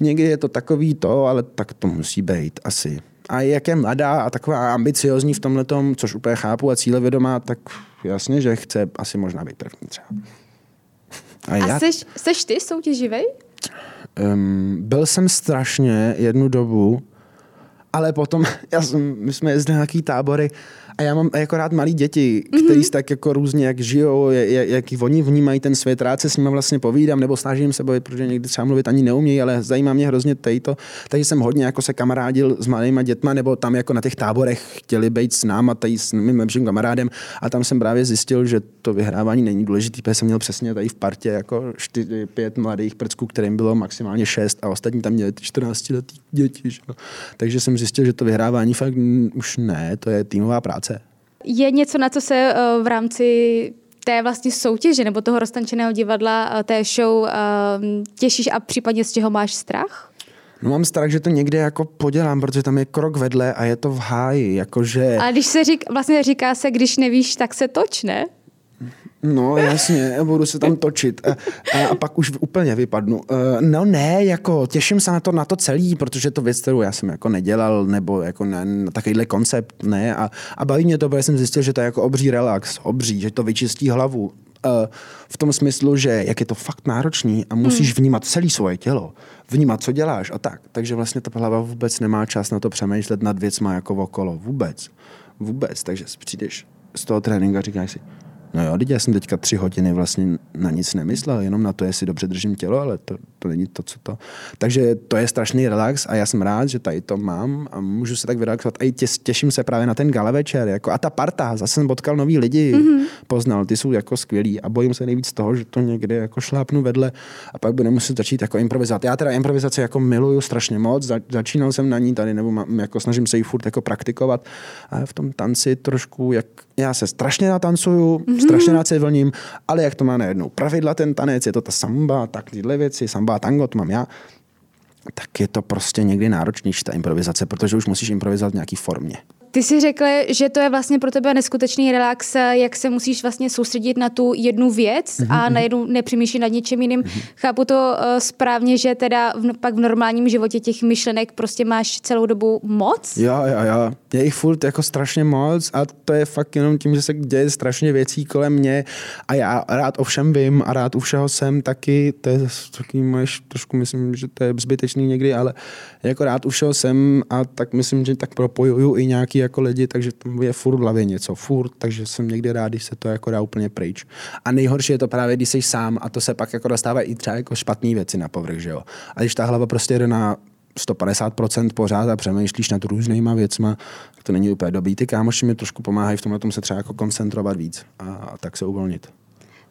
[SPEAKER 2] Někdy je to takový to, ale tak to musí být asi. A jak je mladá a taková ambiciozní v tomhle, což úplně chápu a cílevědomá, tak jasně, že chce asi možná být první třeba.
[SPEAKER 1] A, a já... seš, seš ty soutěživý?
[SPEAKER 2] Um, byl jsem strašně jednu dobu, ale potom, [laughs] já jsem, my jsme jezdili na nějaký tábory a já mám jako rád malí děti, mm-hmm. který tak jako různě jak žijou, jak, jak oni vnímají ten svět, rád se s nimi vlastně povídám, nebo snažím se bavit, protože někdy třeba mluvit ani neumějí, ale zajímá mě hrozně tejto. Takže jsem hodně jako se kamarádil s malýma dětma, nebo tam jako na těch táborech chtěli být s náma, tady s mým lepším kamarádem a tam jsem právě zjistil, že to vyhrávání není důležité, protože jsem měl přesně tady v partě jako čtyři, pět mladých prcků, kterým bylo maximálně šest a ostatní tam měli 14 letý děti. Že? Takže jsem zjistil, že to vyhrávání fakt už ne, to je týmová práce.
[SPEAKER 1] Je něco, na co se uh, v rámci té vlastně soutěže nebo toho roztančeného divadla, té show těšíš a případně z čeho máš strach?
[SPEAKER 2] No mám strach, že to někde jako podělám, protože tam je krok vedle a je to v háji, jakože...
[SPEAKER 1] A když se řík, vlastně říká se, když nevíš, tak se toč, ne?
[SPEAKER 2] No jasně, budu se tam točit a, a, a pak už úplně vypadnu. Uh, no ne, jako těším se na to, na to celý, protože to věc, kterou já jsem jako nedělal, nebo jako na, na takovýhle koncept, ne, a, a baví mě to, protože jsem zjistil, že to je jako obří relax, obří, že to vyčistí hlavu. Uh, v tom smyslu, že jak je to fakt náročný a musíš hmm. vnímat celé svoje tělo, vnímat, co děláš a tak. Takže vlastně ta hlava vůbec nemá čas na to přemýšlet nad věcma jako okolo. Vůbec. Vůbec. Takže přijdeš z toho tréninku a říkáš si, No jo, teď já jsem teďka tři hodiny vlastně na nic nemyslel, jenom na to, jestli dobře držím tělo, ale to, to není to, co to. Takže to je strašný relax a já jsem rád, že tady to mám a můžu se tak vyrelaxovat. A i tě, těším se právě na ten gala večer. Jako, a ta parta, zase jsem potkal nový lidi, mm-hmm. poznal, ty jsou jako skvělí a bojím se nejvíc toho, že to někde jako šlápnu vedle a pak budu muset začít jako improvizovat. Já teda improvizaci jako miluju strašně moc, Za, začínal jsem na ní tady, nebo mám, jako snažím se ji furt jako praktikovat a v tom tanci trošku, jak já se strašně natancuju, mm-hmm. Strašně nacivlním, ale jak to má najednou pravidla ten tanec, je to ta samba, tak tyhle věci, samba a tango, to mám já, tak je to prostě někdy náročnější ta improvizace, protože už musíš improvizovat v nějaký formě.
[SPEAKER 1] Ty jsi řekl, že to je vlastně pro tebe neskutečný relax, jak se musíš vlastně soustředit na tu jednu věc mm-hmm. a mhm. najednou nepřemýšlít nad něčím jiným. Mm-hmm. Chápu to uh, správně, že teda v, pak v normálním životě těch myšlenek prostě máš celou dobu moc?
[SPEAKER 2] Jo, jo, jo. Je jich furt jako strašně moc a to je fakt jenom tím, že se děje strašně věcí kolem mě a já rád o všem vím a rád u všeho jsem taky. To je taky moje, trošku myslím, že to je zbytečný někdy, ale jako rád u všeho jsem a tak myslím, že tak propojuju i nějaký jako lidi, takže tam je furt v hlavě něco, furt, takže jsem někdy rád, když se to jako dá úplně pryč. A nejhorší je to právě, když jsi sám a to se pak jako dostává i třeba jako špatné věci na povrch, že jo. A když ta hlava prostě jde na 150% pořád a přemýšlíš nad různýma věcma, to není úplně dobrý. Ty kámoši mi trošku pomáhají v tomhle tom se třeba jako koncentrovat víc a, a tak se uvolnit.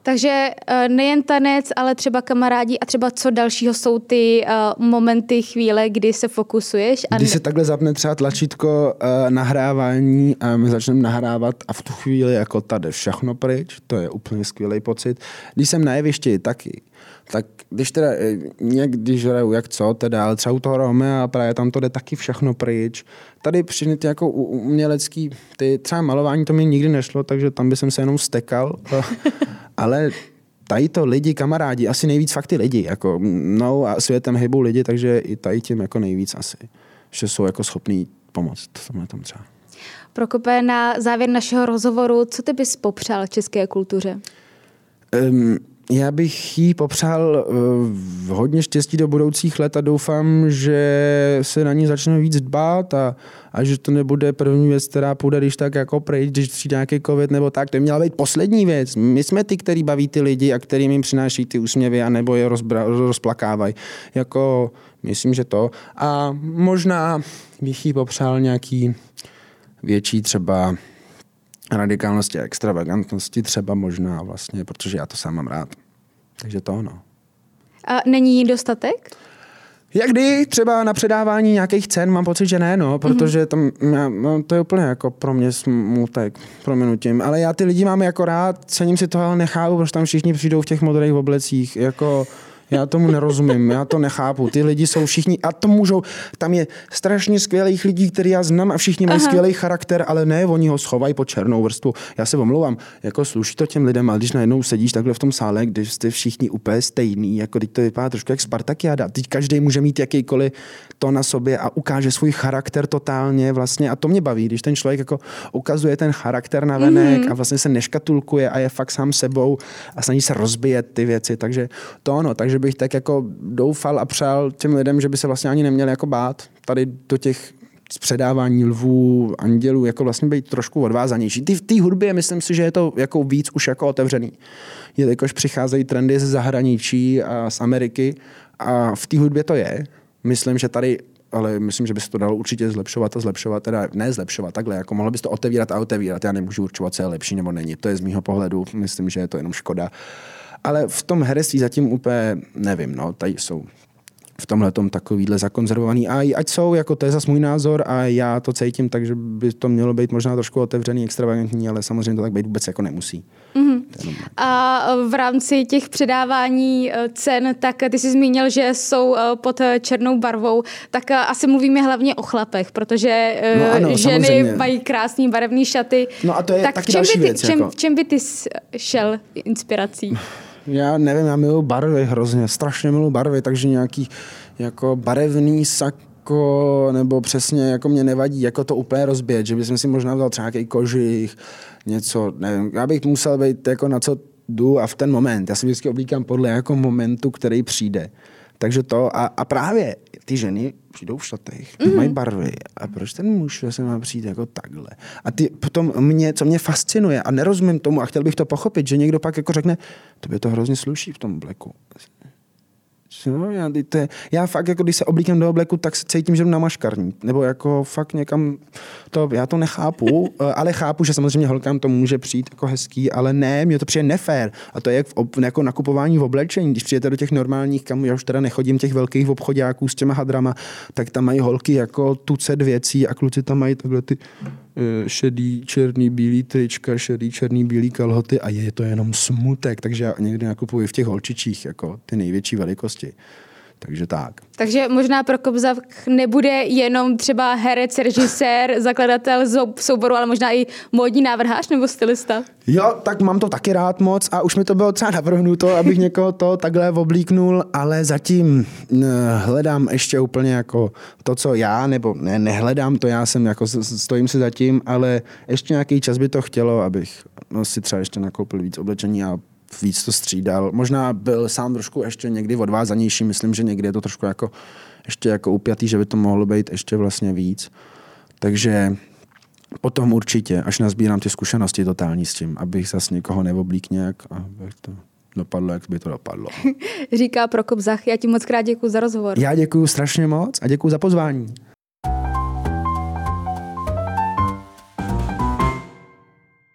[SPEAKER 1] Takže eh, nejen tanec, ale třeba kamarádi a třeba co dalšího jsou ty uh, momenty, chvíle, kdy se fokusuješ.
[SPEAKER 2] A Když se takhle zapne třeba tlačítko uh, nahrávání a my začneme nahrávat a v tu chvíli jako tady všechno pryč, to je úplně skvělý pocit. Když jsem na jevišti taky, tak když teda někdy žeraju jak co, teda, ale třeba u toho Romea a právě tam to jde taky všechno pryč. Tady při ty jako umělecký, ty třeba malování to mi nikdy nešlo, takže tam by jsem se jenom stekal. [laughs] ale tady to lidi, kamarádi, asi nejvíc fakt ty lidi, jako, no a světem hybou lidi, takže i tady tím jako nejvíc asi, že jsou jako schopní pomoct tomhle tom třeba.
[SPEAKER 1] Prokope, na závěr našeho rozhovoru, co ty bys popřál české kultuře?
[SPEAKER 2] Um, já bych jí popřál uh, hodně štěstí do budoucích let a doufám, že se na ní začne víc dbát a, a že to nebude první věc, která půjde, když tak jako pryč, když přijde nějaký covid nebo tak. To měla být poslední věc. My jsme ty, který baví ty lidi a kterým jim přináší ty úsměvy a nebo je rozbra, rozplakávají. Jako, myslím, že to. A možná bych jí popřál nějaký větší třeba radikálnosti a extravagantnosti třeba možná vlastně, protože já to sám mám rád. Takže to ono.
[SPEAKER 1] A není dostatek?
[SPEAKER 2] Jak třeba na předávání nějakých cen mám pocit, že ne, no, protože tam, já, no, to je úplně jako pro mě smutek, proměnutím, ale já ty lidi mám jako rád, cením si to, ale nechápu, proč tam všichni přijdou v těch modrých oblecích, jako já tomu nerozumím, já to nechápu. Ty lidi jsou všichni, a to můžou, tam je strašně skvělých lidí, který já znám a všichni mají skvělý charakter, ale ne, oni ho schovají po černou vrstvu. Já se omlouvám, jako sluší to těm lidem, ale když najednou sedíš takhle v tom sále, když jste všichni úplně stejný, jako teď to vypadá trošku jak Spartakiada. Teď každý může mít jakýkoliv to na sobě a ukáže svůj charakter totálně vlastně a to mě baví, když ten člověk jako ukazuje ten charakter na venek mm-hmm. a vlastně se neškatulkuje a je fakt sám sebou a snaží se rozbíjet ty věci, takže to ono, takže že bych tak jako doufal a přál těm lidem, že by se vlastně ani neměli jako bát tady do těch předávání lvů, andělů, jako vlastně být trošku odvázanější. Ty, v té hudbě myslím si, že je to jako víc už jako otevřený. Jelikož přicházejí trendy ze zahraničí a z Ameriky a v té hudbě to je. Myslím, že tady ale myslím, že by se to dalo určitě zlepšovat a zlepšovat, teda ne zlepšovat, takhle, jako mohlo bys to otevírat a otevírat, já nemůžu určovat, co je lepší nebo není, to je z mýho pohledu, myslím, že je to jenom škoda. Ale v tom herectví zatím úplně nevím, no, tady jsou v tomhle takovýhle zakonzervovaný. A ať jsou, jako to je zase můj názor a já to cítím, takže by to mělo být možná trošku otevřený, extravagantní, ale samozřejmě to tak být vůbec jako nemusí. Mm-hmm.
[SPEAKER 1] A v rámci těch předávání eh, cen, tak ty jsi zmínil, že jsou eh, pod černou barvou, tak asi mluvíme hlavně o chlapech, protože no ano, ženy samozřejmě. mají krásný barevné šaty.
[SPEAKER 2] No a to je tak taky
[SPEAKER 1] čem
[SPEAKER 2] další
[SPEAKER 1] by ty,
[SPEAKER 2] věc.
[SPEAKER 1] Čem,
[SPEAKER 2] jako.
[SPEAKER 1] čem by ty šel inspirací? [laughs]
[SPEAKER 2] Já nevím, já miluji barvy hrozně, strašně miluji barvy, takže nějaký jako barevný sako, nebo přesně jako mě nevadí, jako to úplně rozbět, že bych si možná vzal třeba nějaký kožich, něco, nevím, já bych musel být jako na co jdu a v ten moment. Já si vždycky oblíkám podle jako momentu, který přijde. Takže to a, a právě ty ženy přijdou v šatech, mm-hmm. mají barvy a proč ten muž se má přijít jako takhle? A ty potom mě, co mě fascinuje a nerozumím tomu a chtěl bych to pochopit, že někdo pak jako řekne, to by to hrozně sluší v tom bleku. No, já, to je, já fakt, jako když se oblíkám do obleku, tak se cítím, že jdu na maškarní. Nebo jako fakt někam, to, já to nechápu, [laughs] eh, ale chápu, že samozřejmě holkám to může přijít jako hezký, ale ne, mě to přijde nefér. A to je jak v jako nakupování v oblečení. Když přijete do těch normálních, kam já už teda nechodím, těch velkých obchodáků s těma hadrama, tak tam mají holky jako tucet věcí a kluci tam mají takhle ty šedý, černý, bílý trička, šedý, černý, bílý kalhoty a je to jenom smutek, takže já někdy nakupuji v těch holčičích jako ty největší velikosti. Takže tak.
[SPEAKER 1] Takže možná pro Kobzak nebude jenom třeba herec, režisér, zakladatel souboru, ale možná i módní návrhář nebo stylista?
[SPEAKER 2] Jo, tak mám to taky rád moc a už mi to bylo třeba navrhnuto, abych někoho to takhle oblíknul, ale zatím eh, hledám ještě úplně jako to, co já, nebo ne, nehledám to, já jsem jako stojím si zatím, ale ještě nějaký čas by to chtělo, abych no, si třeba ještě nakoupil víc oblečení a víc to střídal. Možná byl sám trošku ještě někdy odvázanější, myslím, že někdy je to trošku jako ještě jako upjatý, že by to mohlo být ještě vlastně víc. Takže potom určitě, až nazbírám ty zkušenosti totální s tím, abych zase někoho neoblík nějak a abych to dopadlo, jak by to dopadlo. [laughs]
[SPEAKER 1] Říká Prokop Zach, já ti moc krát děkuji za rozhovor.
[SPEAKER 2] Já děkuji strašně moc a děkuji za pozvání.